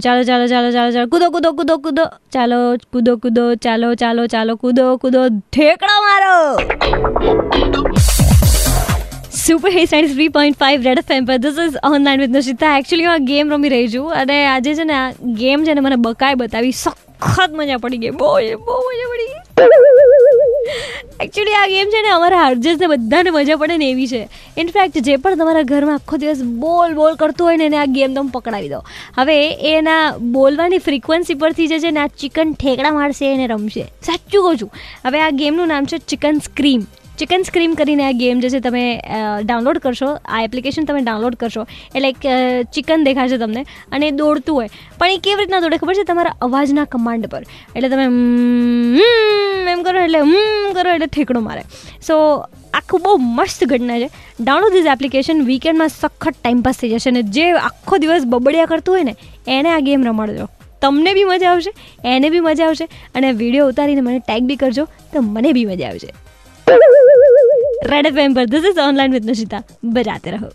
ચાલો ચાલો ચાલો ચાલો ચાલો. કૂદો કૂદો કૂદો કૂદો. ચાલો, કૂદો કૂદો. ચાલો ચાલો ચાલો. કૂદો કૂદો. ઠેકડો મારો. Super hit science three point five red F M પર. This is online with Nashita actually હું આ ગેમ રમી રહી છું અને આજે છે ને આ ગેમ છે ને મને બકાય બતાવી. સખત મજા પડી ગઈ. બહુ બહુ મજા પડી ગઈ. એકચ્યુઅલી આ ગેમ છે ને અમારા હર્જસને બધાને મજા પડે ને એવી છે. ઇનફેક્ટ જે પણ તમારા ઘરમાં આખો દિવસ બોલ બોલ કરતું હોય ને એને આ ગેમ તમે પકડાવી દો હવે એના બોલવાની ફ્રીક્વન્સી પરથી જે છે ને આ ચિકન ઠેકડા મારશે એને રમશે. સાચું કહું છું. હવે આ ગેમનું નામ છે ચિકન સ્ક્રીમ ચિકન સ્ક્રીમ કરીને આ ગેમ જે છે તમે ડાઉનલોડ કરશો. આ એપ્લિકેશન તમે ડાઉનલોડ કરશો. એટલે એક ચિકન દેખાશે તમને અને દોડતું હોય. પણ એ કેવી રીતના દોડે ખબર છે? તમારા અવાજના કમાન્ડ પર. એટલે તમે એટલે હમ કરો એટલે ઠેકડો મારે. સો આખું બહુ મસ્ત ઘટના છે. ડાઉનલોડ ધીઝ એપ્લિકેશન વીકેન્ડમાં સખત ટાઈમપાસ થઈ જશે અને જે આખો દિવસ બબડિયા કરતું હોય ને, એને આ ગેમ રમાડજો. તમને બી મજા આવશે, એને બી મજા આવશે અને વીડિયો ઉતારીને મને ટેગ બી કરજો તો મને બી મજા આવશે. રેડ એફ પર this is online with Nashita બજાતે રહો.